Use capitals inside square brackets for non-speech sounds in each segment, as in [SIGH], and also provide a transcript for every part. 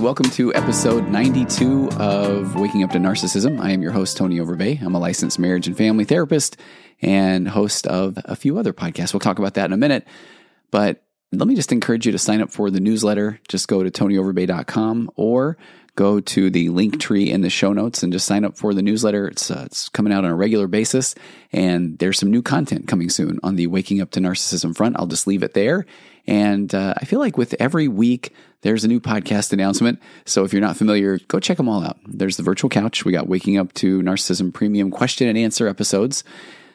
Welcome to episode 92 of Waking Up to Narcissism. I am your host, Tony Overbay. I'm a licensed marriage and family therapist and host of a few other podcasts. We'll talk about that in a minute. But let me just encourage you to sign up for the newsletter. Just go to tonyoverbay.com or go to the link tree in the show notes and just sign up for the newsletter. It's, uh, it's coming out on a regular basis, and there's some new content coming soon on the Waking Up to Narcissism front. I'll just leave it there. And uh, I feel like with every week, there's a new podcast announcement. So if you're not familiar, go check them all out. There's the virtual couch. We got Waking Up to Narcissism Premium question and answer episodes.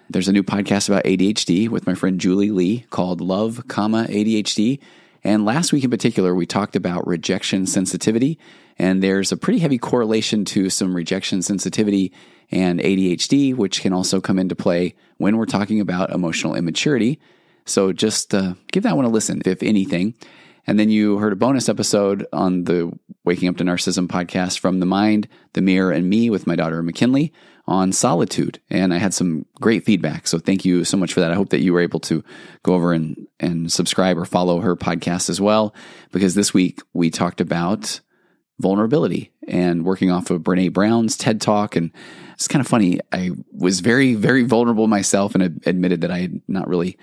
There's a new podcast about ADHD with my friend Julie Lee called Love, comma ADHD. And last week in particular, we talked about rejection sensitivity. And there's a pretty heavy correlation to some rejection sensitivity and ADHD, which can also come into play when we're talking about emotional immaturity. So just uh, give that one a listen, if anything. And then you heard a bonus episode on the Waking Up to Narcissism podcast from The Mind, The Mirror, and Me with my daughter McKinley on solitude. And I had some great feedback. So thank you so much for that. I hope that you were able to go over and, and subscribe or follow her podcast as well, because this week we talked about vulnerability and working off of Brene Brown's TED Talk. And it's kind of funny. I was very, very vulnerable myself and admitted that I had not really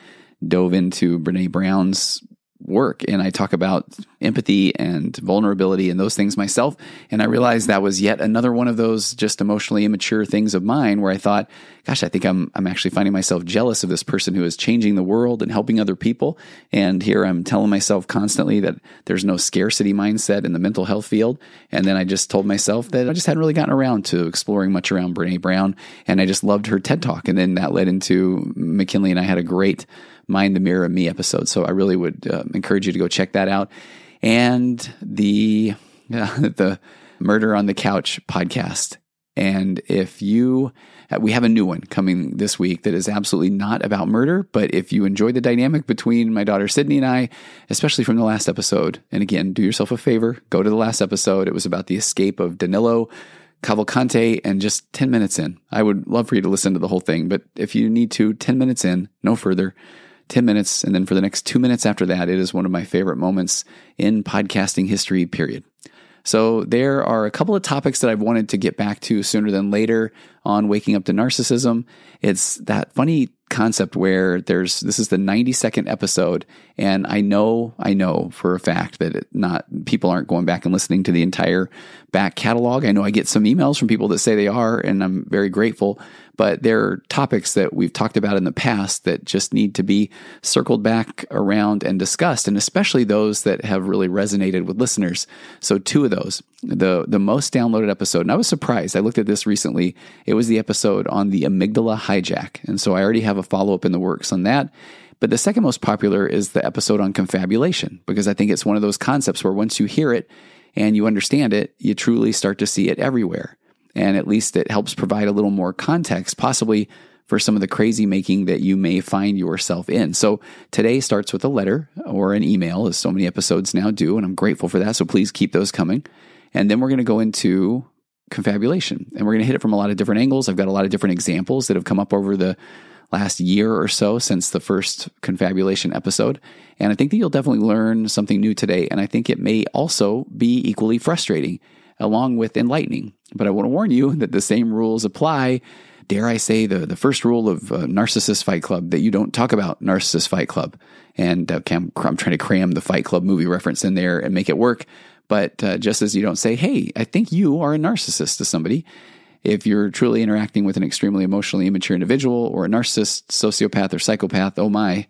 dove into Brene Brown's work and I talk about empathy and vulnerability and those things myself. And I realized that was yet another one of those just emotionally immature things of mine where I thought, gosh, I think I'm, I'm actually finding myself jealous of this person who is changing the world and helping other people. And here I'm telling myself constantly that there's no scarcity mindset in the mental health field. And then I just told myself that I just hadn't really gotten around to exploring much around Brene Brown. And I just loved her TED talk. And then that led into McKinley and I had a great Mind the Mirror Me episode. So I really would uh, encourage you to go check that out. And the uh, [LAUGHS] the Murder on the Couch podcast. And if you, uh, we have a new one coming this week that is absolutely not about murder, but if you enjoy the dynamic between my daughter Sydney and I, especially from the last episode, and again, do yourself a favor, go to the last episode. It was about the escape of Danilo Cavalcante and just 10 minutes in. I would love for you to listen to the whole thing, but if you need to, 10 minutes in, no further, 10 minutes. And then for the next two minutes after that, it is one of my favorite moments in podcasting history, period. So there are a couple of topics that I've wanted to get back to sooner than later on waking up to narcissism. It's that funny concept where there's this is the 92nd episode and I know I know for a fact that it not people aren't going back and listening to the entire back catalog. I know I get some emails from people that say they are and I'm very grateful, but there are topics that we've talked about in the past that just need to be circled back around and discussed, and especially those that have really resonated with listeners. So, two of those. The, the most downloaded episode, and I was surprised. I looked at this recently. It was the episode on the amygdala hijack. And so I already have a follow up in the works on that. But the second most popular is the episode on confabulation, because I think it's one of those concepts where once you hear it and you understand it, you truly start to see it everywhere. And at least it helps provide a little more context, possibly for some of the crazy making that you may find yourself in. So today starts with a letter or an email, as so many episodes now do. And I'm grateful for that. So please keep those coming. And then we're going to go into confabulation and we're going to hit it from a lot of different angles. I've got a lot of different examples that have come up over the last year or so since the first confabulation episode. And I think that you'll definitely learn something new today. And I think it may also be equally frustrating along with enlightening. But I want to warn you that the same rules apply. Dare I say the, the first rule of uh, Narcissist Fight Club that you don't talk about Narcissist Fight Club. And uh, I'm, I'm, trying to cram the Fight Club movie reference in there and make it work. But uh, just as you don't say, hey, I think you are a narcissist to somebody, if you're truly interacting with an extremely emotionally immature individual or a narcissist, sociopath, or psychopath, oh my,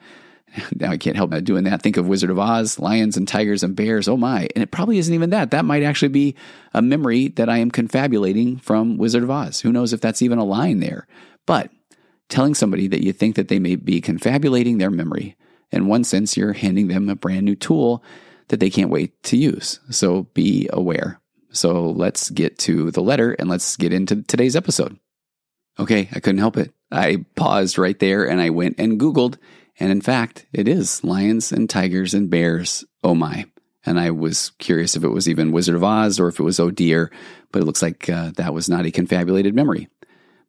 [LAUGHS] now I can't help but doing that. Think of Wizard of Oz, lions and tigers and bears. Oh my. And it probably isn't even that. That might actually be a memory that I am confabulating from Wizard of Oz. Who knows if that's even a line there. But telling somebody that you think that they may be confabulating their memory. In one sense, you're handing them a brand new tool that they can't wait to use. So be aware. So let's get to the letter and let's get into today's episode. Okay, I couldn't help it. I paused right there and I went and Googled. And in fact, it is lions and tigers and bears. Oh my. And I was curious if it was even Wizard of Oz or if it was Oh dear, but it looks like uh, that was not a confabulated memory.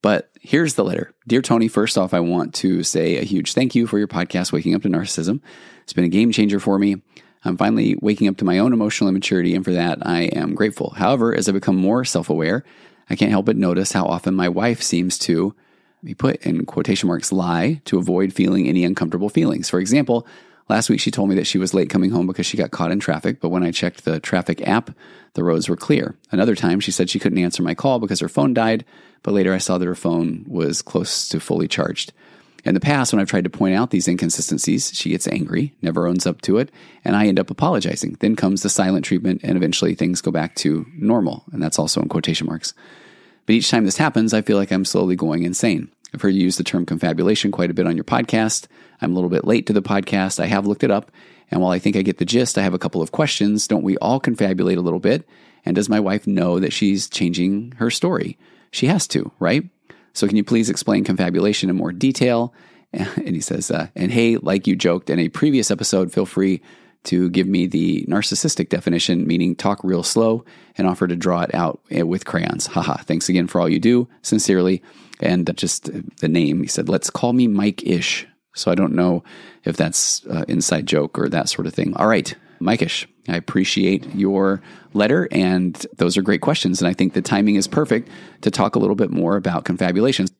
But here's the letter. Dear Tony, first off, I want to say a huge thank you for your podcast, Waking Up to Narcissism. It's been a game changer for me. I'm finally waking up to my own emotional immaturity, and for that, I am grateful. However, as I become more self aware, I can't help but notice how often my wife seems to be put in quotation marks lie to avoid feeling any uncomfortable feelings. For example, Last week, she told me that she was late coming home because she got caught in traffic, but when I checked the traffic app, the roads were clear. Another time, she said she couldn't answer my call because her phone died, but later I saw that her phone was close to fully charged. In the past, when I've tried to point out these inconsistencies, she gets angry, never owns up to it, and I end up apologizing. Then comes the silent treatment, and eventually things go back to normal, and that's also in quotation marks. But each time this happens, I feel like I'm slowly going insane. I've heard you use the term confabulation quite a bit on your podcast. I'm a little bit late to the podcast. I have looked it up. And while I think I get the gist, I have a couple of questions. Don't we all confabulate a little bit? And does my wife know that she's changing her story? She has to, right? So can you please explain confabulation in more detail? [LAUGHS] And he says, uh, and hey, like you joked in a previous episode, feel free to give me the narcissistic definition, meaning talk real slow and offer to draw it out eh, with crayons. Haha. Thanks again for all you do. Sincerely. And just the name, he said, let's call me Mike Ish. So I don't know if that's uh, inside joke or that sort of thing. All right, Mike-ish, I appreciate your letter, and those are great questions. And I think the timing is perfect to talk a little bit more about confabulations.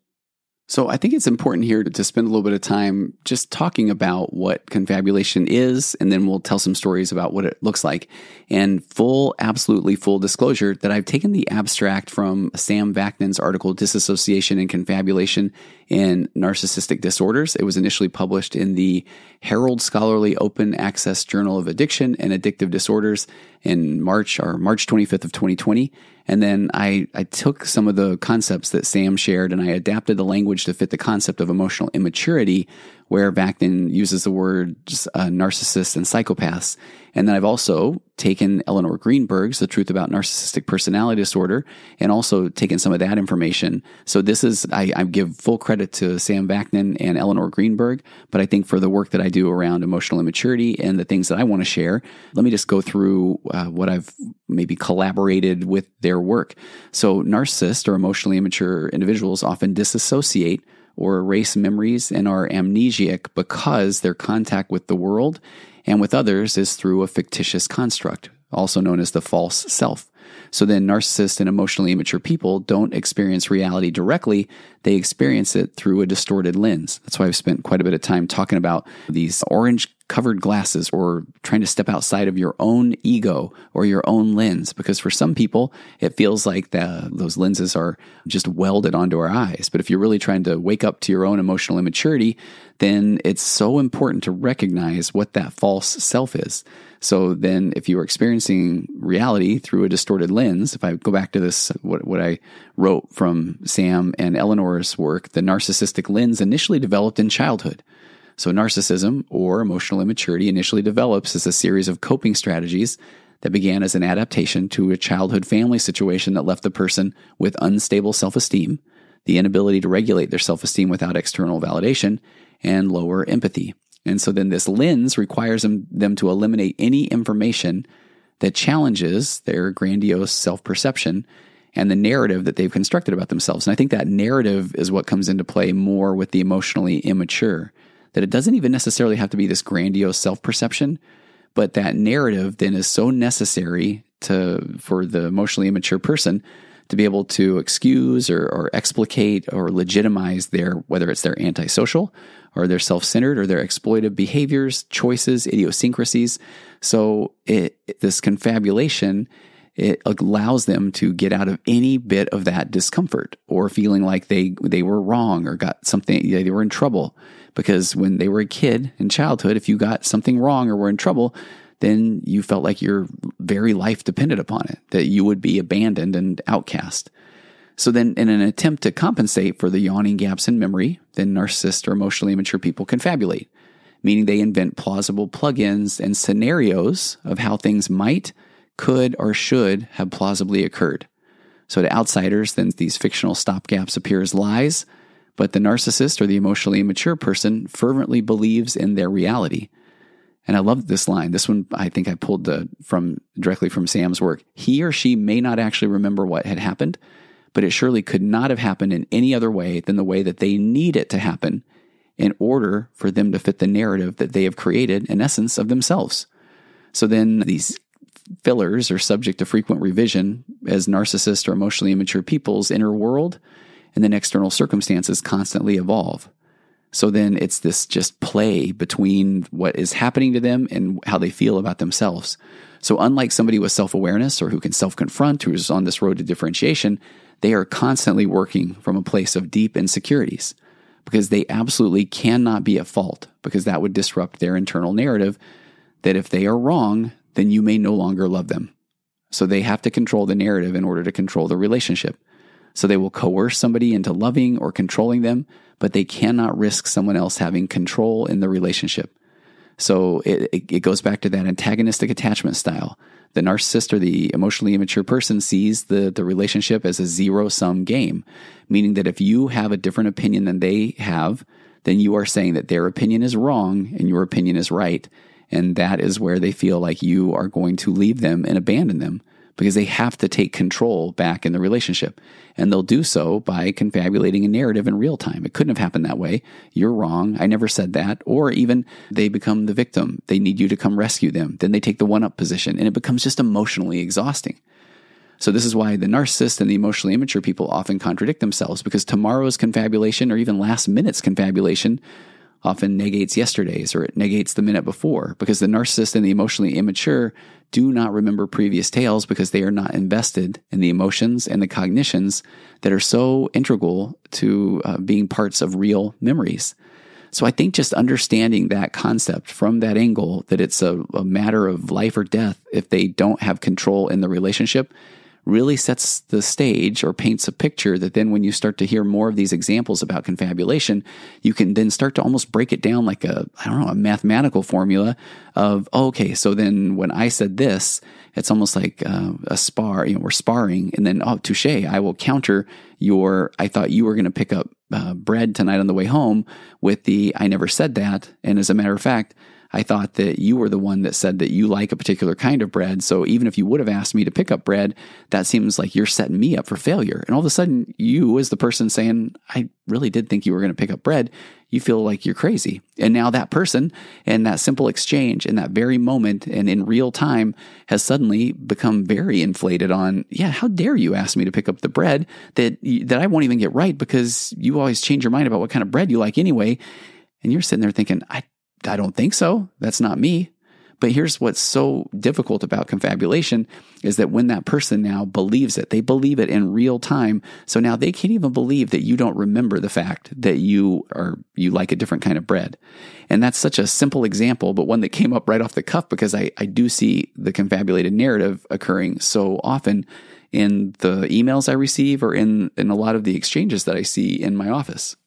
So I think it's important here to spend a little bit of time just talking about what confabulation is, and then we'll tell some stories about what it looks like. And full, absolutely full disclosure that I've taken the abstract from Sam Vaknin's article, Disassociation and Confabulation in Narcissistic Disorders. It was initially published in the Herald Scholarly Open Access Journal of Addiction and Addictive Disorders in March or March 25th of 2020. And then I, I took some of the concepts that Sam shared and I adapted the language to fit the concept of emotional immaturity, where Vaknin uses the words uh, narcissists and psychopaths. And then I've also taken Elinor Greenberg's The Truth About Narcissistic Personality Disorder and also taken some of that information. So this is, I, I give full credit to Sam Vaknin and Eleanor Greenberg, but I think for the work that I do around emotional immaturity and the things that I want to share, let me just go through uh, what I've maybe collaborated with their work. So narcissists or emotionally immature individuals often disassociate or erase memories and are amnesiac because their contact with the world and with others is through a fictitious construct, also known as the false self. So then, narcissists and emotionally immature people don't experience reality directly, they experience it through a distorted lens. That's why I've spent quite a bit of time talking about these orange covered glasses or trying to step outside of your own ego or your own lens. Because for some people, it feels like the, those lenses are just welded onto our eyes. But if you're really trying to wake up to your own emotional immaturity, then it's so important to recognize what that false self is. So then, if you are experiencing reality through a distorted lens, if I go back to this, what, what I wrote from Sam and Eleanor's work, the narcissistic lens initially developed in childhood. So, narcissism or emotional immaturity initially develops as a series of coping strategies that began as an adaptation to a childhood family situation that left the person with unstable self esteem, the inability to regulate their self esteem without external validation, and lower empathy. And so then this lens requires them, them to eliminate any information that challenges their grandiose self perception and the narrative that they've constructed about themselves. And I think that narrative is what comes into play more with the emotionally immature that it doesn't even necessarily have to be this grandiose self perception, but that narrative then is so necessary to for the emotionally immature person to be able to excuse or, or explicate or legitimize their whether it's their antisocial or their self-centered or their exploitive behaviors, choices, idiosyncrasies. So it, this confabulation it allows them to get out of any bit of that discomfort or feeling like they they were wrong or got something they were in trouble. Because when they were a kid in childhood if you got something wrong or were in trouble then you felt like your very life depended upon it that you would be abandoned and outcast. So then, in an attempt to compensate for the yawning gaps in memory, then narcissists or emotionally immature people confabulate, meaning they invent plausible plugins and scenarios of how things might, could, or should have plausibly occurred. So to outsiders, then these fictional stopgaps appear as lies, but the narcissist or the emotionally immature person fervently believes in their reality. And I love this line. This one I think I pulled the, from directly from Sam's work. He or she may not actually remember what had happened, but it surely could not have happened in any other way than the way that they need it to happen in order for them to fit the narrative that they have created, in essence, of themselves. So then these fillers are subject to frequent revision as narcissist or emotionally immature people's inner world and then external circumstances constantly evolve. So then it's this just play between what is happening to them and how they feel about themselves. So unlike somebody with self awareness or who can self confront, who's on this road to differentiation, they are constantly working from a place of deep insecurities because they absolutely cannot be at fault because that would disrupt their internal narrative that if they are wrong, then you may no longer love them. So they have to control the narrative in order to control the relationship. So they will coerce somebody into loving or controlling them, but they cannot risk someone else having control in the relationship. So it, it, goes back to that antagonistic attachment style. The narcissist or the emotionally immature person sees the, the relationship as a zero sum game, meaning that if you have a different opinion than they have, then you are saying that their opinion is wrong and your opinion is right. And that is where they feel like you are going to leave them and abandon them because they have to take control back in the relationship. And they'll do so by confabulating a narrative in real time. It couldn't have happened that way. You're wrong. I never said that. Or even they become the victim. They need you to come rescue them. Then they take the one up position and it becomes just emotionally exhausting. So, this is why the narcissist and the emotionally immature people often contradict themselves because tomorrow's confabulation or even last minute's confabulation often negates yesterday's or it negates the minute before because the narcissist and the emotionally immature do not remember previous tales because they are not invested in the emotions and the cognitions that are so integral to uh, being parts of real memories. So I think just understanding that concept from that angle that it's a, a matter of life or death if they don't have control in the relationship really sets the stage or paints a picture that then when you start to hear more of these examples about confabulation, you can then start to almost break it down like a, I don't know, a mathematical formula of, oh, okay, so then when I said this, it's almost like uh, a spar, you know, we're sparring and then, oh, touche, I will counter your, I thought you were going to pick up uh, bread tonight on the way home with the, I never said that. And as a matter of fact, I thought that you were the one that said that you like a particular kind of bread. So even if you would have asked me to pick up bread, that seems like you're setting me up for failure. And all of a sudden, you, as the person saying, I really did think you were going to pick up bread, you feel like you're crazy. And now that person and that simple exchange in that very moment and in real time has suddenly become very inflated on, yeah, how dare you ask me to pick up the bread that, that I won't even get right because you always change your mind about what kind of bread you like anyway. And you're sitting there thinking, I I don't think so. That's not me. But here's what's so difficult about confabulation is that when that person now believes it, they believe it in real time. So now they can't even believe that you don't remember the fact that you are, you like a different kind of bread. And that's such a simple example, but one that came up right off the cuff because I, I do see the confabulated narrative occurring so often in the emails I receive or in, in a lot of the exchanges that I see in my office.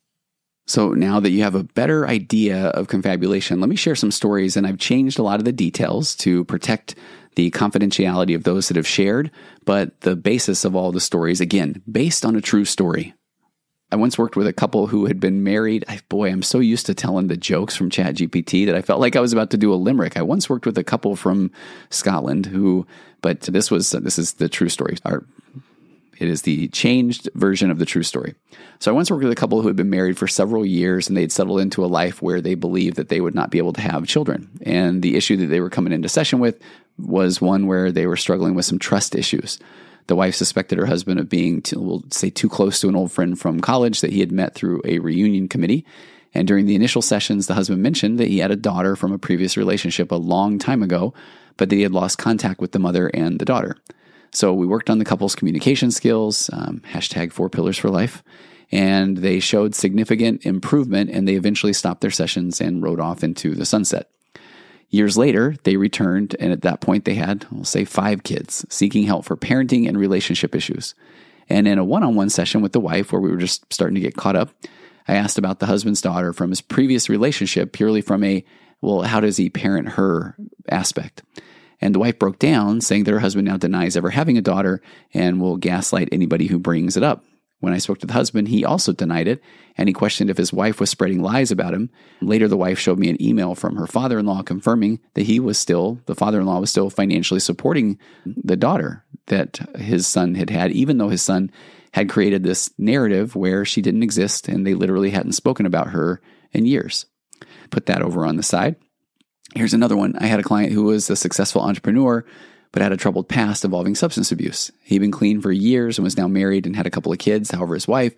So now that you have a better idea of confabulation, let me share some stories. And I've changed a lot of the details to protect the confidentiality of those that have shared, but the basis of all the stories, again, based on a true story. I once worked with a couple who had been married. I, boy, I'm so used to telling the jokes from ChatGPT that I felt like I was about to do a limerick. I once worked with a couple from Scotland who, but this was this is the true story. Our it is the changed version of the true story. So I once worked with a couple who had been married for several years and they'd settled into a life where they believed that they would not be able to have children. And the issue that they were coming into session with was one where they were struggling with some trust issues. The wife suspected her husband of being, too, we'll say, too close to an old friend from college that he had met through a reunion committee. And during the initial sessions, the husband mentioned that he had a daughter from a previous relationship a long time ago, but that he had lost contact with the mother and the daughter. So we worked on the couple's communication skills, um, hashtag four pillars for life, and they showed significant improvement and they eventually stopped their sessions and rode off into the sunset. Years later, they returned, and at that point, they had, we'll say, five kids seeking help for parenting and relationship issues. And in a one on one session with the wife, where we were just starting to get caught up, I asked about the husband's daughter from his previous relationship, purely from a, well, how does he parent her aspect? And the wife broke down, saying that her husband now denies ever having a daughter and will gaslight anybody who brings it up. When I spoke to the husband, he also denied it, and he questioned if his wife was spreading lies about him. Later, the wife showed me an email from her father in law confirming that he was still, the father in law was still financially supporting the daughter that his son had had, even though his son had created this narrative where she didn't exist and they literally hadn't spoken about her in years. Put that over on the side. Here's another one. I had a client who was a successful entrepreneur but had a troubled past involving substance abuse. He'd been clean for years and was now married and had a couple of kids. However, his wife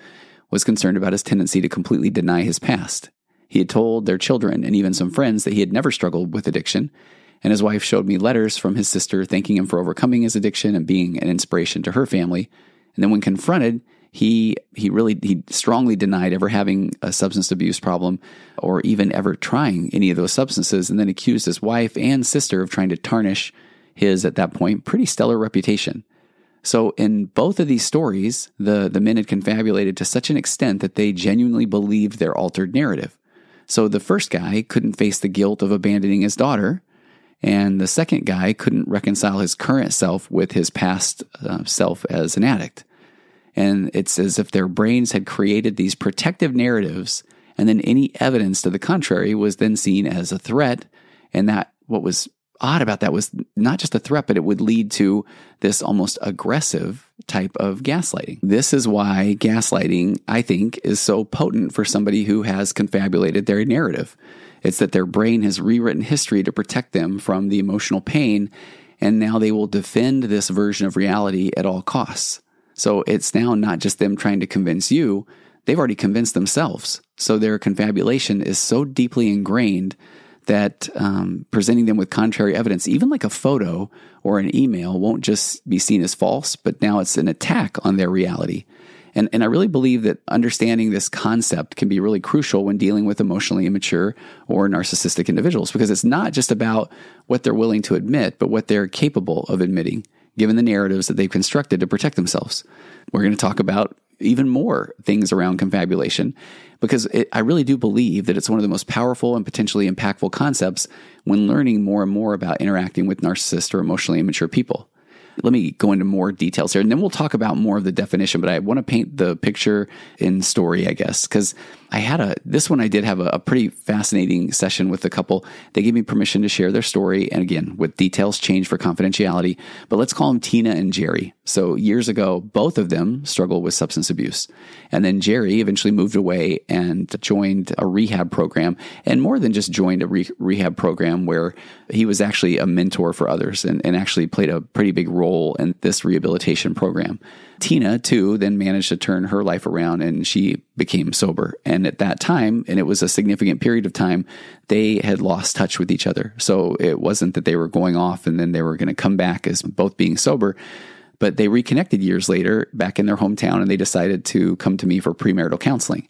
was concerned about his tendency to completely deny his past. He had told their children and even some friends that he had never struggled with addiction. And his wife showed me letters from his sister thanking him for overcoming his addiction and being an inspiration to her family. And then when confronted, he he really he strongly denied ever having a substance abuse problem or even ever trying any of those substances and then accused his wife and sister of trying to tarnish his, at that point, pretty stellar reputation. So, in both of these stories, the, the men had confabulated to such an extent that they genuinely believed their altered narrative. So, the first guy couldn't face the guilt of abandoning his daughter, and the second guy couldn't reconcile his current self with his past uh, self as an addict. And it's as if their brains had created these protective narratives, and then any evidence to the contrary was then seen as a threat. And that what was odd about that was not just a threat, but it would lead to this almost aggressive type of gaslighting. This is why gaslighting, I think, is so potent for somebody who has confabulated their narrative. It's that their brain has rewritten history to protect them from the emotional pain, and now they will defend this version of reality at all costs. So it's now not just them trying to convince you, they've already convinced themselves. So their confabulation is so deeply ingrained that um, presenting them with contrary evidence, even like a photo or an email, won't just be seen as false, but now it's an attack on their reality. And, and I really believe that understanding this concept can be really crucial when dealing with emotionally immature or narcissistic individuals because it's not just about what they're willing to admit, but what they're capable of admitting, given the narratives that they've constructed to protect themselves. We're going to talk about even more things around confabulation because it, I really do believe that it's one of the most powerful and potentially impactful concepts when learning more and more about interacting with narcissists or emotionally immature people let me go into more details here and then we'll talk about more of the definition but i want to paint the picture in story i guess because i had a this one i did have a, a, pretty fascinating session with a couple. They gave me permission to share their story and again with details changed for confidentiality but let's call them tina and jerry. So years ago both of them struggled with substance abuse and then jerry eventually moved away and joined a rehab program and more than just joined a re- rehab program where he was actually a mentor for others and, and actually played a pretty big role role in this rehabilitation program. Tina, too, then managed to turn her life around and she became sober. And at that time, and it was a significant period of time, they had lost touch with each other. So it wasn't that they were going off and then they were going to come back as both being sober. But they reconnected years later back in their hometown and they decided to come to me for premarital counseling.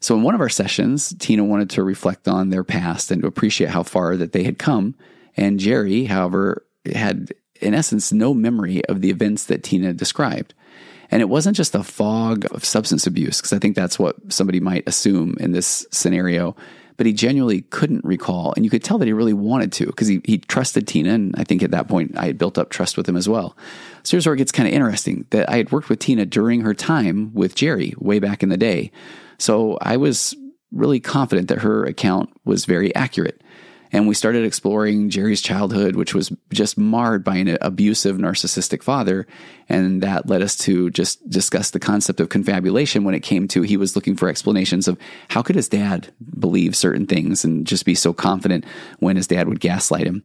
So in one of our sessions, Tina wanted to reflect on their past and to appreciate how far that they had come. And Jerry, however, had in essence, no memory of the events that Tina described. And it wasn't just a fog of substance abuse, because I think that's what somebody might assume in this scenario. But he genuinely couldn't recall. And you could tell that he really wanted to because he, he trusted Tina. And I think at that point, I had built up trust with him as well. So here's where it gets kind of interesting that I had worked with Tina during her time with Jerry way back in the day. So I was really confident that her account was very accurate. And we started exploring Jerry's childhood, which was just marred by an abusive narcissistic father. And that led us to just discuss the concept of confabulation when it came to he was looking for explanations of how could his dad believe certain things and just be so confident when his dad would gaslight him.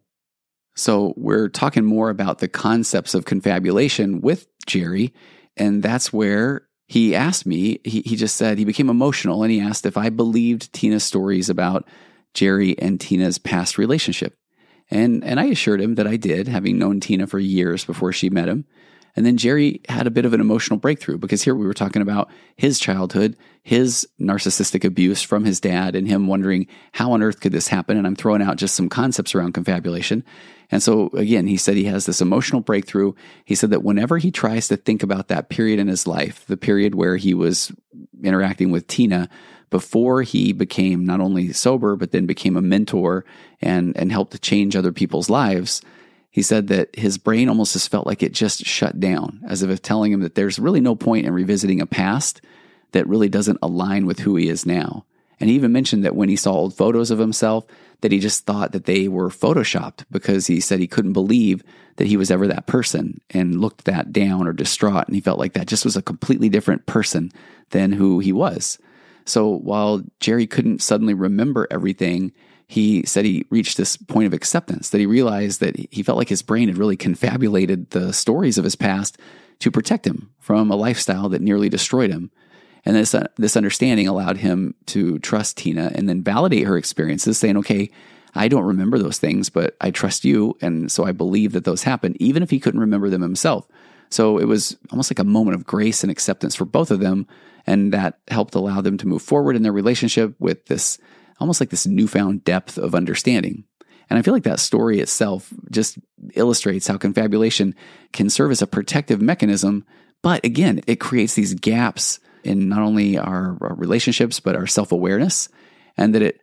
So we're talking more about the concepts of confabulation with Jerry. And that's where he asked me, he, he just said he became emotional and he asked if I believed Tina's stories about Jerry and Tina's past relationship. And, and I assured him that I did, having known Tina for years before she met him. And then Jerry had a bit of an emotional breakthrough because here we were talking about his childhood, his narcissistic abuse from his dad, and him wondering how on earth could this happen. And I'm throwing out just some concepts around confabulation. And so again, he said he has this emotional breakthrough. He said that whenever he tries to think about that period in his life, the period where he was interacting with Tina before he became not only sober, but then became a mentor and, and helped to change other people's lives, he said that his brain almost just felt like it just shut down, as if telling him that there's really no point in revisiting a past that really doesn't align with who he is now. And he even mentioned that when he saw old photos of himself, that he just thought that they were photoshopped because he said he couldn't believe that he was ever that person and looked that down or distraught. And he felt like that just was a completely different person than who he was. So while Jerry couldn't suddenly remember everything, he said he reached this point of acceptance that he realized that he felt like his brain had really confabulated the stories of his past to protect him from a lifestyle that nearly destroyed him. And this, uh, this understanding allowed him to trust Tina and then validate her experiences, saying, okay, I don't remember those things, but I trust you. And so I believe that those happened, even if he couldn't remember them himself. So it was almost like a moment of grace and acceptance for both of them. And that helped allow them to move forward in their relationship with this almost like this newfound depth of understanding. And I feel like that story itself just illustrates how confabulation can serve as a protective mechanism. But again, it creates these gaps in not only our, our relationships, but our self awareness. And that it,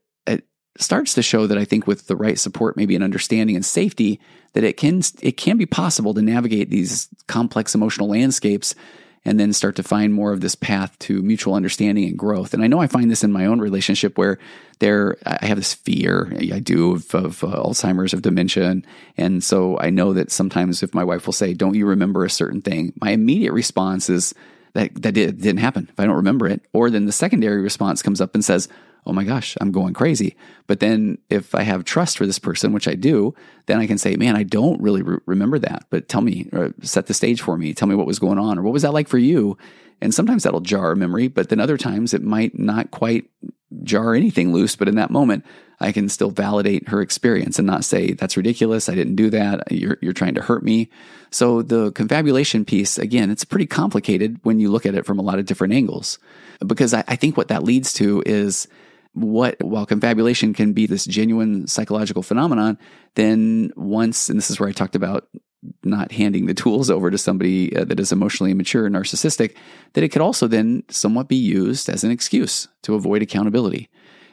starts to show that I think with the right support, maybe an understanding and safety, that it can, it can be possible to navigate these complex emotional landscapes and then start to find more of this path to mutual understanding and growth. And I know I find this in my own relationship where there, I have this fear, I do, of, of uh, Alzheimer's, of dementia. And, and so I know that sometimes if my wife will say, Don't you remember a certain thing? My immediate response is, that, that didn't happen if I don't remember it. Or then the secondary response comes up and says, oh my gosh, I'm going crazy. But then if I have trust for this person, which I do, then I can say, man, I don't really re- remember that, but tell me, or set the stage for me. Tell me what was going on, or what was that like for you? And sometimes that'll jar memory, but then other times it might not quite jar anything loose. But in that moment, I can still validate her experience and not say, that's ridiculous. I didn't do that. You're, you're trying to hurt me. So the confabulation piece, again, it's pretty complicated when you look at it from a lot of different angles. Because I, I think what that leads to is what while confabulation can be this genuine psychological phenomenon then once and this is where i talked about not handing the tools over to somebody uh, that is emotionally immature and narcissistic that it could also then somewhat be used as an excuse to avoid accountability.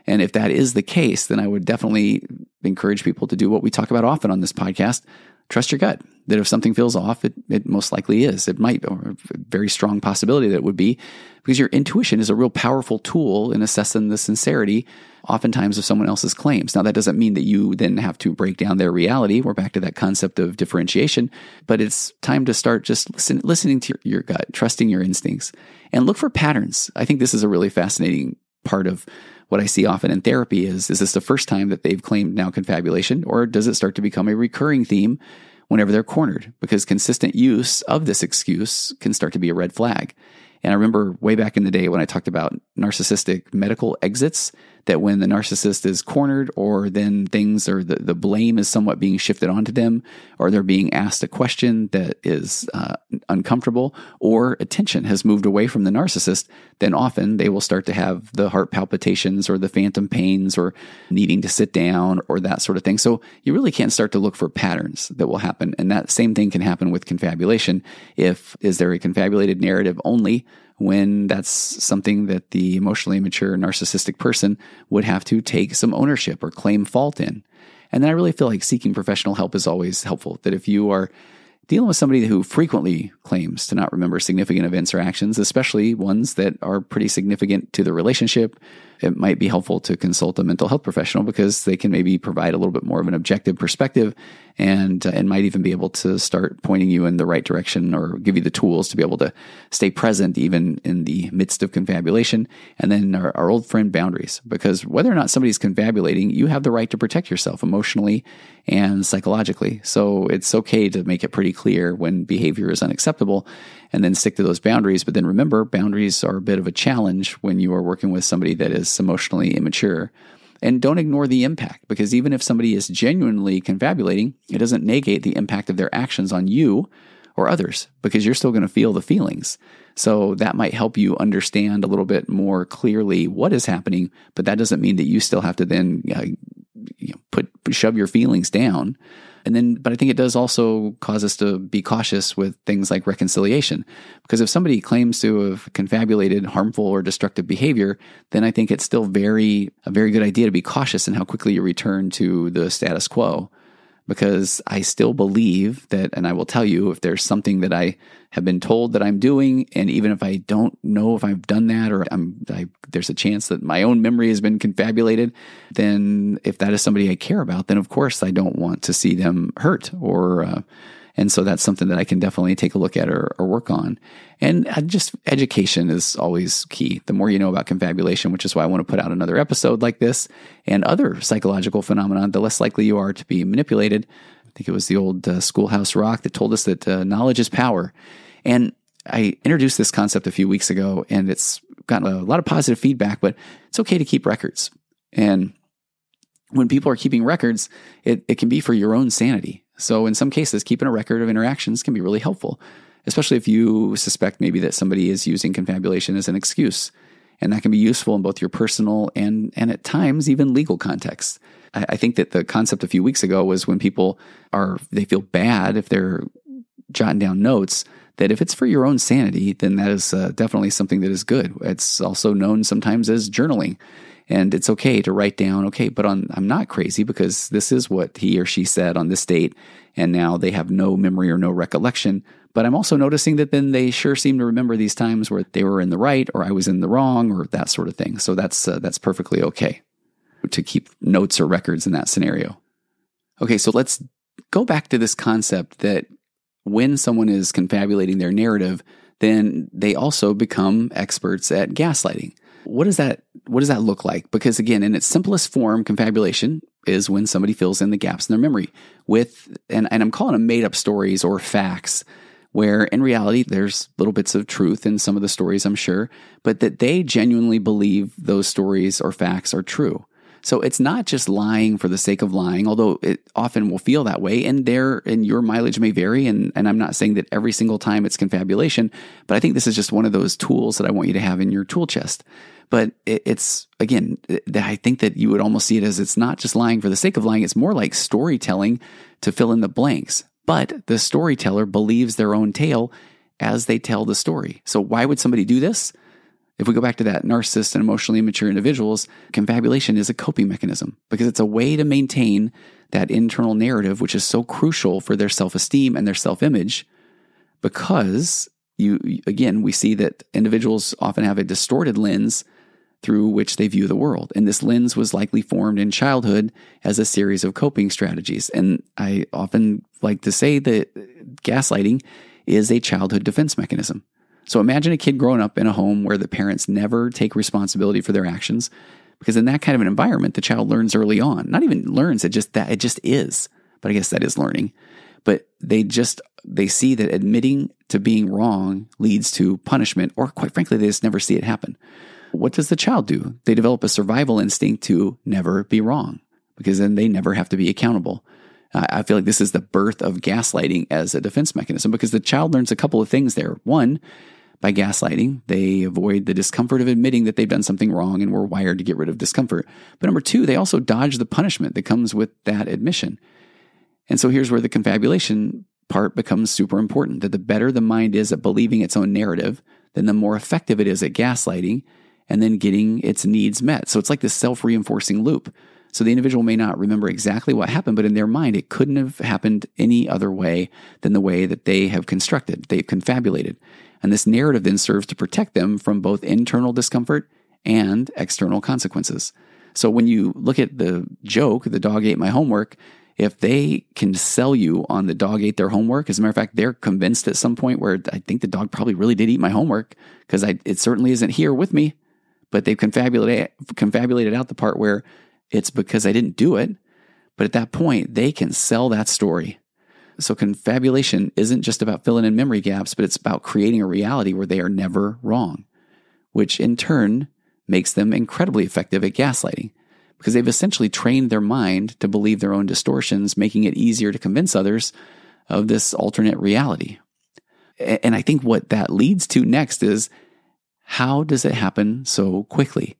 And if that is the case then i would definitely encourage people to do what we talk about often on this podcast trust your gut that if something feels off, it, it most likely is. It might, or a very strong possibility that it would be, because your intuition is a real powerful tool in assessing the sincerity, oftentimes, of someone else's claims. Now, that doesn't mean that you then have to break down their reality. We're back to that concept of differentiation, but it's time to start just listen, listening to your, your gut, trusting your instincts, and look for patterns. I think this is a really fascinating part of what I see often in therapy is is this the first time that they've claimed now confabulation, or does it start to become a recurring theme whenever they're cornered? Because consistent use of this excuse can start to be a red flag. And I remember way back in the day when I talked about narcissistic medical exits, that when the narcissist is cornered or then things or the, the blame is somewhat being shifted onto them or they're being asked a question that is uh, uncomfortable or attention has moved away from the narcissist, then often they will start to have the heart palpitations or the phantom pains or needing to sit down or that sort of thing. So you really can't start to look for patterns that will happen. And that same thing can happen with confabulation. If is there a confabulated narrative only when that's something that the emotionally immature narcissistic person would have to take some ownership or claim fault in. And then I really feel like seeking professional help is always helpful. That if you are dealing with somebody who frequently claims to not remember significant events or actions, especially ones that are pretty significant to the relationship, it might be helpful to consult a mental health professional because they can maybe provide a little bit more of an objective perspective and uh, and might even be able to start pointing you in the right direction or give you the tools to be able to stay present even in the midst of confabulation. And then our, our old friend boundaries, because whether or not somebody's confabulating, you have the right to protect yourself emotionally and psychologically. So it's okay to make it pretty clear when behavior is unacceptable and then stick to those boundaries. But then remember, boundaries are a bit of a challenge when you are working with somebody that is emotionally immature. And don't ignore the impact because even if somebody is genuinely confabulating, it doesn't negate the impact of their actions on you or others because you're still going to feel the feelings. So that might help you understand a little bit more clearly what is happening, but that doesn't mean that you still have to then uh, you know, put shove your feelings down. And then, but I think it does also cause us to be cautious with things like reconciliation. Because if somebody claims to have confabulated harmful or destructive behavior, then I think it's still very, a very good idea to be cautious in how quickly you return to the status quo because I still believe that, and I will tell you if there's something that I have been told that I'm doing, and even if I don't know if I've done that or I'm, I, there's a chance that my own memory has been confabulated, then if that is somebody I care about, then of course I don't want to see them hurt or, uh, and so that's something that I can definitely take a look at or, or work on. And just education is always key. The more you know about confabulation, which is why I want to put out another episode like this and other psychological phenomena, the less likely you are to be manipulated. I think it was the old uh, Schoolhouse Rock that told us that uh, knowledge is power. And I introduced this concept a few weeks ago and it's gotten a lot of positive feedback, but it's okay to keep records. And when people are keeping records, it, it can be for your own sanity. So, in some cases, keeping a record of interactions can be really helpful, especially if you suspect maybe that somebody is using confabulation as an excuse. And that can be useful in both your personal and, and at times even legal contexts. I, I think that the concept a few weeks ago was when people are, they feel bad if they're jotting down notes, that if it's for your own sanity, then that is uh, definitely something that is good. It's also known sometimes as journaling. And it's okay to write down, okay, but on, I'm not crazy because this is what he or she said on this date. And now they have no memory or no recollection. But I'm also noticing that then they sure seem to remember these times where they were in the right or I was in the wrong or that sort of thing. So that's, uh, that's perfectly okay to keep notes or records in that scenario. Okay, so let's go back to this concept that when someone is confabulating their narrative, then they also become experts at gaslighting. What does that what does that look like? Because again, in its simplest form, confabulation is when somebody fills in the gaps in their memory with and, and I'm calling them made up stories or facts where in reality there's little bits of truth in some of the stories, I'm sure, but that they genuinely believe those stories or facts are true. So it's not just lying for the sake of lying, although it often will feel that way. And there, and your mileage may vary. And, and I'm not saying that every single time it's confabulation, but I think this is just one of those tools that I want you to have in your tool chest. But it, it's, again, I think that you would almost see it as it's not just lying for the sake of lying. It's more like storytelling to fill in the blanks. But the storyteller believes their own tale as they tell the story. So why would somebody do this? If we go back to that narcissist and emotionally immature individuals, confabulation is a coping mechanism because it's a way to maintain that internal narrative, which is so crucial for their self esteem and their self image. Because you, again, we see that individuals often have a distorted lens through which they view the world. And this lens was likely formed in childhood as a series of coping strategies. And I often like to say that gaslighting is a childhood defense mechanism. So imagine a kid growing up in a home where the parents never take responsibility for their actions. Because in that kind of an environment, the child learns early on. Not even learns, it just that it just is. But I guess that is learning. But they just they see that admitting to being wrong leads to punishment, or quite frankly, they just never see it happen. What does the child do? They develop a survival instinct to never be wrong because then they never have to be accountable. I feel like this is the birth of gaslighting as a defense mechanism because the child learns a couple of things there. One, by gaslighting, they avoid the discomfort of admitting that they've done something wrong and were wired to get rid of discomfort. But number two, they also dodge the punishment that comes with that admission. And so here's where the confabulation part becomes super important that the better the mind is at believing its own narrative, then the more effective it is at gaslighting and then getting its needs met. So it's like this self reinforcing loop. So the individual may not remember exactly what happened, but in their mind, it couldn't have happened any other way than the way that they have constructed, they've confabulated. And this narrative then serves to protect them from both internal discomfort and external consequences. So when you look at the joke, the dog ate my homework, if they can sell you on the dog ate their homework, as a matter of fact, they're convinced at some point where I think the dog probably really did eat my homework because it certainly isn't here with me, but they've confabulated, confabulated out the part where it's because I didn't do it. But at that point, they can sell that story so confabulation isn't just about filling in memory gaps, but it's about creating a reality where they are never wrong, which in turn makes them incredibly effective at gaslighting because they've essentially trained their mind to believe their own distortions, making it easier to convince others of this alternate reality. and I think what that leads to next is how does it happen so quickly?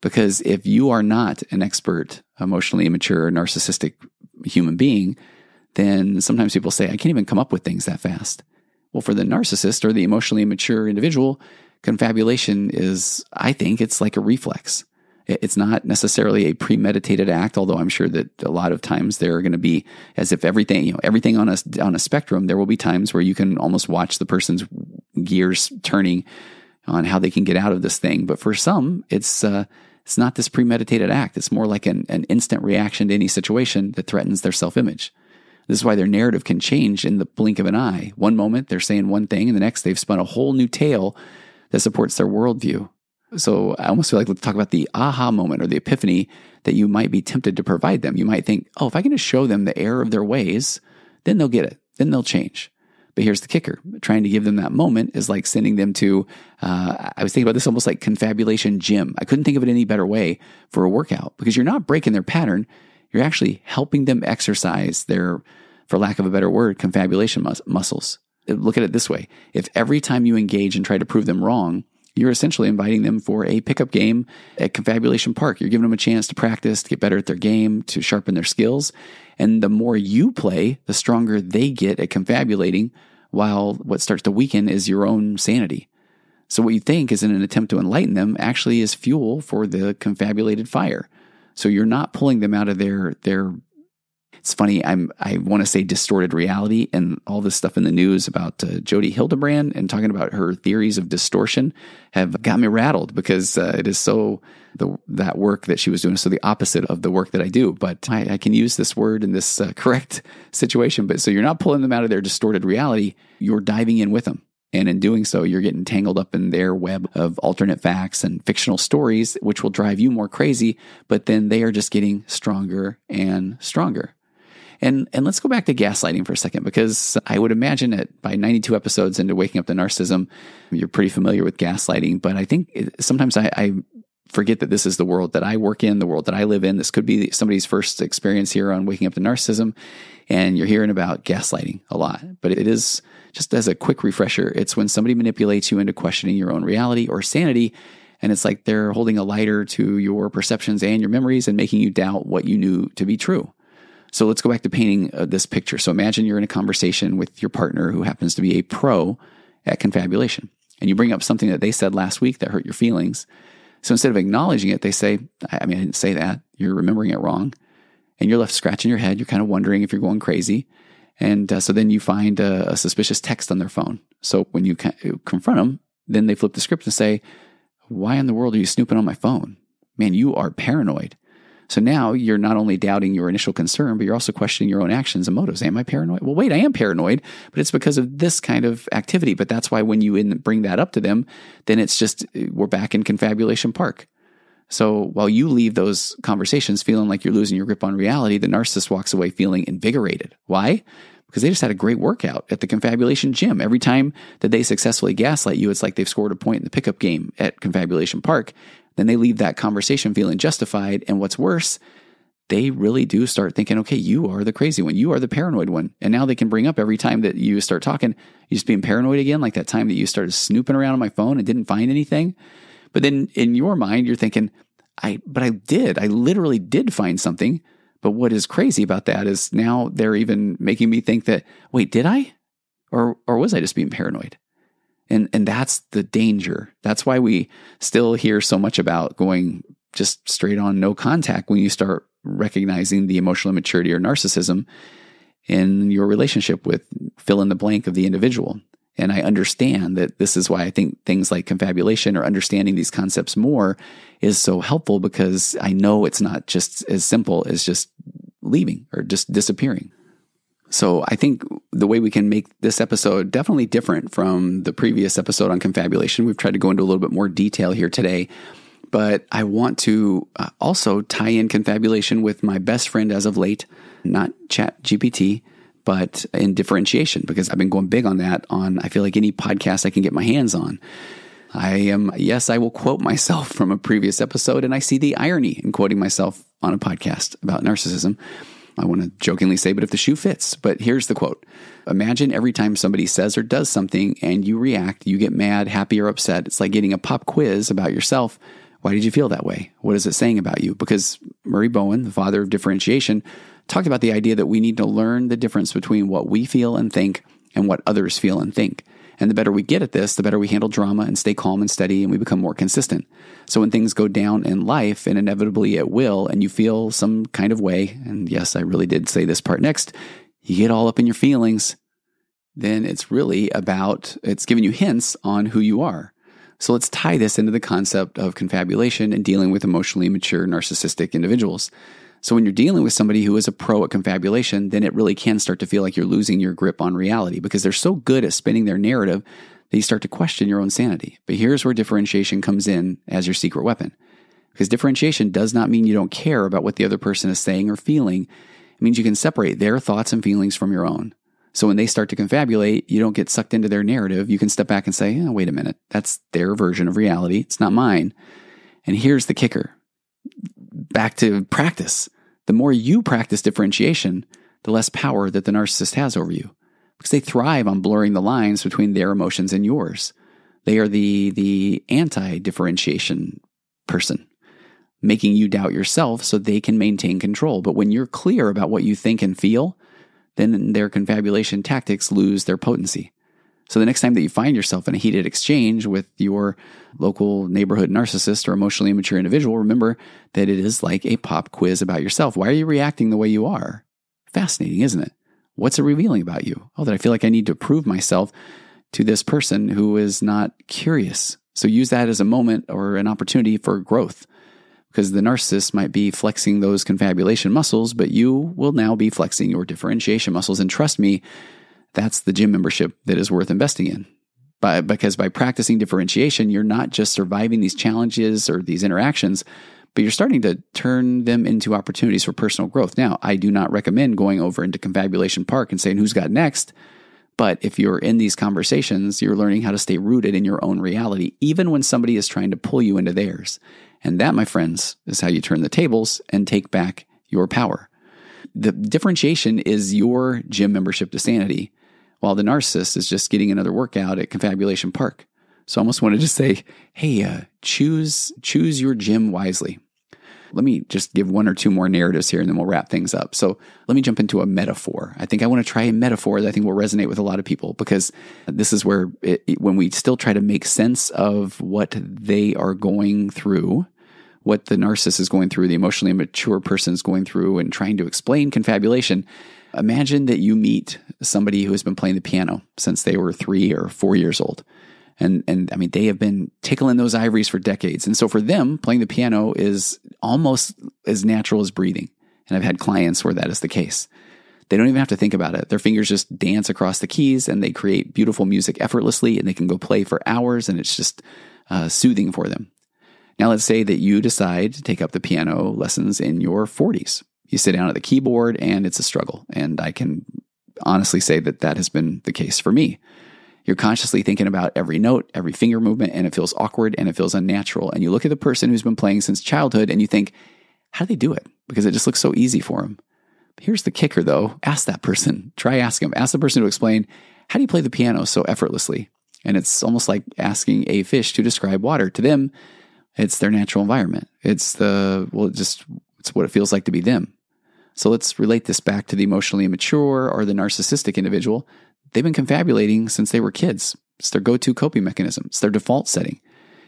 Because if you are not an expert, emotionally immature, narcissistic human being, then sometimes people say, I can't even come up with things that fast. Well, for the narcissist or the emotionally immature individual, confabulation is, I think, it's like a reflex. It's not necessarily a premeditated act, although I'm sure that a lot of times there are going to be, as if everything, you know, everything on a, on a spectrum, there will be times where you can almost watch the person's gears turning on how they can get out of this thing. But for some, it's, uh, it's not this premeditated act. It's more like an, an instant reaction to any situation that threatens their self image. This is why their narrative can change in the blink of an eye. One moment they're saying one thing, and the next they've spun a whole new tale that supports their worldview. So I almost feel like let's talk about the aha moment or the epiphany that you might be tempted to provide them. You might think, oh, if I can just show them the error of their ways, then they'll get it. Then they'll change. But here's the kicker trying to give them that moment is like sending them to, uh, I was thinking about this almost like confabulation gym. I couldn't think of it any better way for a workout because you're not breaking their pattern. You're actually helping them exercise their, for lack of a better word, confabulation mus- muscles. Uh, look at it this way. If every time you engage and try to prove them wrong, you're essentially inviting them for a pickup game at Confabulation Park. You're giving them a chance to practice, to get better at their game, to sharpen their skills. And the more you play, the stronger they get at confabulating, while what starts to weaken is your own sanity. So what you think is in an attempt to enlighten them actually is fuel for the confabulated fire. So you're not pulling them out of their their it's funny. I'm I want to say distorted reality and all this stuff in the news about uh, Jodi Hildebrandt and talking about her theories of distortion have got me rattled because uh, it is so the that work that she was doing is so the opposite of the work that I do. But I, I can use this word in this uh, correct situation. But so you're not pulling them out of their distorted reality. You're diving in with them. And in doing so, you're getting tangled up in their web of alternate facts and fictional stories, which will drive you more crazy. But then they are just getting stronger and stronger. And and let's go back to gaslighting for a second because I would imagine that by 92 episodes into waking up to narcissism, you're pretty familiar with gaslighting. But I think sometimes I, I forget that this is the world that I work in, the world that I live in. This could be somebody's first experience here on waking up to narcissism, and you're hearing about gaslighting a lot. But it is just as a quick refresher, it's when somebody manipulates you into questioning your own reality or sanity. And it's like they're holding a lighter to your perceptions and your memories and making you doubt what you knew to be true. So let's go back to painting uh, this picture. So imagine you're in a conversation with your partner who happens to be a pro at confabulation, and you bring up something that they said last week that hurt your feelings. So instead of acknowledging it, they say, I mean, I didn't say that. You're remembering it wrong. And you're left scratching your head. You're kind of wondering if you're going crazy. And uh, so then you find a, a, suspicious text on their phone. So when you confront them, then they flip the script and say, Why in the world are you snooping on my phone? Man, you are paranoid. So now you're not only doubting your initial concern, but you're also questioning your own actions and motives. Am I paranoid? Well, wait, I am paranoid, but it's because of this kind of activity. But that's why when you bring that up to them, then it's just, eh, we're back in confabulation park. So while you leave those conversations feeling like you're losing your grip on reality, the narcissist walks away feeling invigorated. Why? Because they just had a great workout at the confabulation gym. Every time that they successfully gaslight you, it's like they've scored a point in the pickup game at confabulation park then they leave that conversation feeling justified. And what's worse, they really do start thinking, okay, you are the crazy one. You are the paranoid one. And now they can bring up every time that you start talking, you just being paranoid again, like that time that you started snooping around on my phone and didn't find anything. But then in your mind, you're thinking, I, but I did. I literally did find something. But what is crazy about that is now they're even making me think that, wait, did I? Or, or was I just being paranoid? And, and that's the danger. That's why we still hear so much about going just straight on no contact when you start recognizing the emotional immaturity or narcissism in your relationship with fill in the blank of the individual. And I understand that this is why I think things like confabulation or understanding these concepts more is so helpful because I know it's not just as simple as just leaving or just disappearing. So I think the way we can make this episode definitely different from the previous episode on confabulation, we've tried to go into a little bit more detail here today. But I want to uh, also tie in confabulation with my best friend as of late, not Chat GPT, but in differentiation, because I've been going big on that on, I feel like any podcast I can get my hands on. I am, yes, I will quote myself [LAUGHS] from a previous episode, and I see the irony in quoting myself on a podcast about narcissism. I want to jokingly say, but if the shoe fits. But here's the quote Imagine every time somebody says or does something and you react, you get mad, happy, or upset. It's like getting a pop quiz about yourself. Why did you feel that way? What is it saying about you? Because Murray Bowen, the father of differentiation, talked about the idea that we need to learn the difference between what we feel and think and what others feel and think. And the better we get at this, the better we handle drama and stay calm and steady and we become more consistent. So when things go down in life, and inevitably it will, and you feel some kind of way, and yes, I really did say this part next, you get all up in your feelings, then it's really about, it's giving you hints on who you are. So let's tie this into the concept of confabulation and dealing with emotionally mature narcissistic individuals. So when you're dealing with somebody who is a pro at confabulation, then it really can start to feel like you're losing your grip on reality because they're so good at spinning their narrative that you start to question your own sanity. But here's where differentiation comes in as your secret weapon. Because differentiation does not mean you don't care about what the other person is saying or feeling. It means you can separate their thoughts and feelings from your own. So when they start to confabulate, you don't get sucked into their narrative. You can step back and say, oh, wait a minute, that's their version of reality. It's not mine. And here's the kicker back to practice. The more you practice differentiation, the less power that the narcissist has over you because they thrive on blurring the lines between their emotions and yours. They are the, the anti differentiation person, making you doubt yourself so they can maintain control. But when you're clear about what you think and feel, then their confabulation tactics lose their potency. So the next time that you find yourself in a heated exchange with your local neighborhood narcissist or emotionally immature individual, remember that it is like a pop quiz about yourself. Why are you reacting the way you are? Fascinating, isn't it? What's it revealing about you? Oh, that I feel like I need to prove myself to this person who is not curious. So use that as a moment or an opportunity for growth because the narcissist might be flexing those confabulation muscles, but you will now be flexing your differentiation muscles. And trust me, that's the gym membership that is worth investing in. But because by practicing differentiation, you're not just surviving these challenges or these interactions, but you're starting to turn them into opportunities for personal growth. Now, I do not recommend going over into Confabulation Park and saying who's got next. But if you're in these conversations, you're learning how to stay rooted in your own reality, even when somebody is trying to pull you into theirs. And that, my friends, is how you turn the tables and take back your power. The differentiation is your gym membership to sanity, while the narcissist is just getting another workout at Confabulation Park. So I almost wanted to say, hey, uh, choose choose your gym wisely. Let me just give one or two more narratives here and then we'll wrap things up. So let me jump into a metaphor. I think I want to try a metaphor that I think will resonate with a lot of people because this is where it, when we still try to make sense of what they are going through, what the narcissist is going through, the emotionally immature person is going through, and trying to explain confabulation. Imagine that you meet somebody who has been playing the piano since they were three or four years old. And, and I mean, they have been tickling those ivories for decades. And so for them, playing the piano is almost as natural as breathing. And I've had clients where that is the case. They don't even have to think about it. Their fingers just dance across the keys and they create beautiful music effortlessly and they can go play for hours and it's just uh, soothing for them. Now, let's say that you decide to take up the piano lessons in your 40s. You sit down at the keyboard and it's a struggle. And I can honestly say that that has been the case for me. You're consciously thinking about every note, every finger movement, and it feels awkward and it feels unnatural. And you look at the person who's been playing since childhood and you think, how do they do it? Because it just looks so easy for them. Here's the kicker though ask that person, [LAUGHS] try asking them, ask the person to explain, how do you play the piano so effortlessly? And it's almost like asking a fish to describe water. To them, it's their natural environment. It's the, well, it just, it's what it feels like to be them. So let's relate this back to the emotionally immature or the narcissistic individual. They've been confabulating since they were kids. It's their go to coping mechanism, it's their default setting.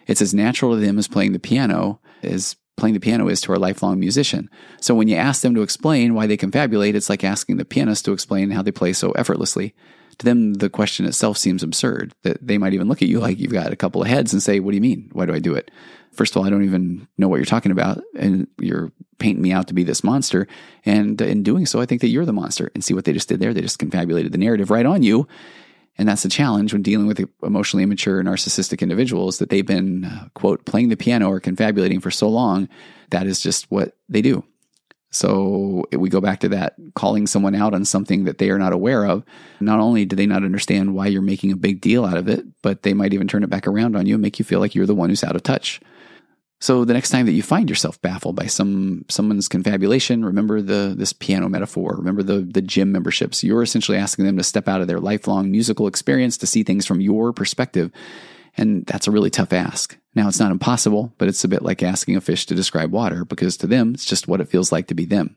It's as natural to them as playing the piano as playing the piano is to a lifelong musician. So when you ask them to explain why they confabulate, it's like asking the pianist to explain how they play so effortlessly. To them, the question itself seems absurd. That they might even look at you like you've got a couple of heads and say, What do you mean? Why do I do it? First of all, I don't even know what you're talking about. And you're painting me out to be this monster. And in doing so, I think that you're the monster. And see what they just did there? They just confabulated the narrative right on you. And that's the challenge when dealing with emotionally immature, narcissistic individuals that they've been, uh, quote, playing the piano or confabulating for so long. That is just what they do. So we go back to that calling someone out on something that they are not aware of. Not only do they not understand why you're making a big deal out of it, but they might even turn it back around on you and make you feel like you're the one who's out of touch. So the next time that you find yourself baffled by some someone's confabulation, remember the this piano metaphor. Remember the the gym memberships. You're essentially asking them to step out of their lifelong musical experience to see things from your perspective. And that's a really tough ask. Now it's not impossible, but it's a bit like asking a fish to describe water because to them it's just what it feels like to be them.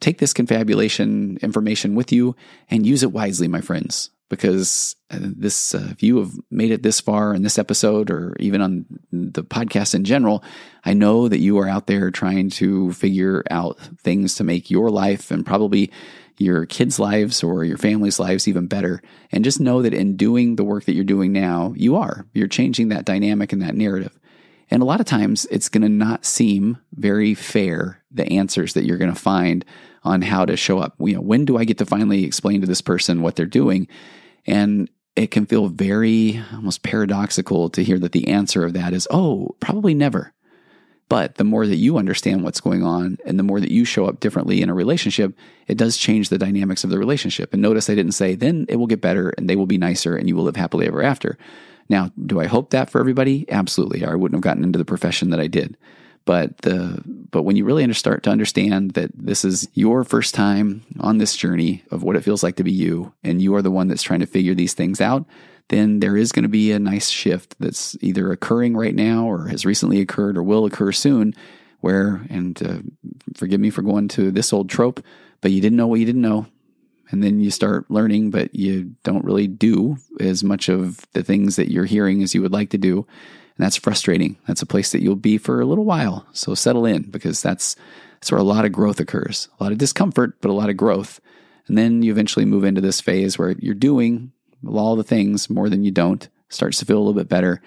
Take this confabulation information with you and use it wisely, my friends because uh, this uh, if you have made it this far in this episode or even on the podcast in general i know that you are out there trying to figure out things to make your life and probably your kids lives or your family's lives even better. And just know that in doing the work that you're doing now you are. You're changing that dynamic and that narrative. And a lot of times it's going to not seem very fair the answers that you're going to find on how to show up. You know, when do I get to finally explain to this person what they're doing? And it can feel very almost paradoxical to hear that the answer of that is, oh, probably never. But the more that you understand what's going on and the more that you show up differently in a relationship, it does change the dynamics of the relationship. And notice I didn't say, then it will get better and they will be nicer and you will live happily ever after. Now, do I hope that for everybody? Absolutely. Or I wouldn't have gotten into the profession that I did. But the but when you really start to understand that this is your first time on this journey of what it feels like to be you, and you are the one that's trying to figure these things out, then there is going to be a nice shift that's either occurring right now or has recently occurred or will occur soon. Where and uh, forgive me for going to this old trope, but you didn't know what you didn't know, and then you start learning, but you don't really do as much of the things that you're hearing as you would like to do. And that's frustrating. That's a place that you'll be for a little while. So settle in because that's, that's where a lot of growth occurs. A lot of discomfort, but a lot of growth. And then you eventually move into this phase where you're doing all the things more than you don't, starts to feel a little bit better.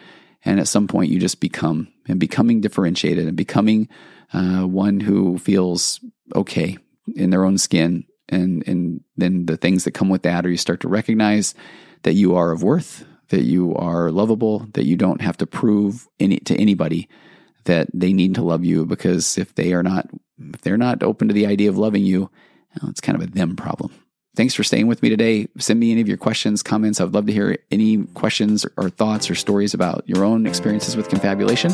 And at some point, you just become and becoming differentiated and becoming uh, one who feels okay in their own skin. And, and then the things that come with that, or you start to recognize that you are of worth, that you are lovable, that you don't have to prove any to anybody that they need to love you because if they are not if they're not open to the idea of loving you, well, it's kind of a them problem. Thanks for staying with me today. Send me any of your questions, comments. I would love to hear any questions or thoughts or stories about your own experiences with confabulation.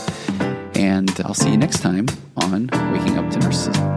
And I'll see you next time on Waking Up to Narcissism.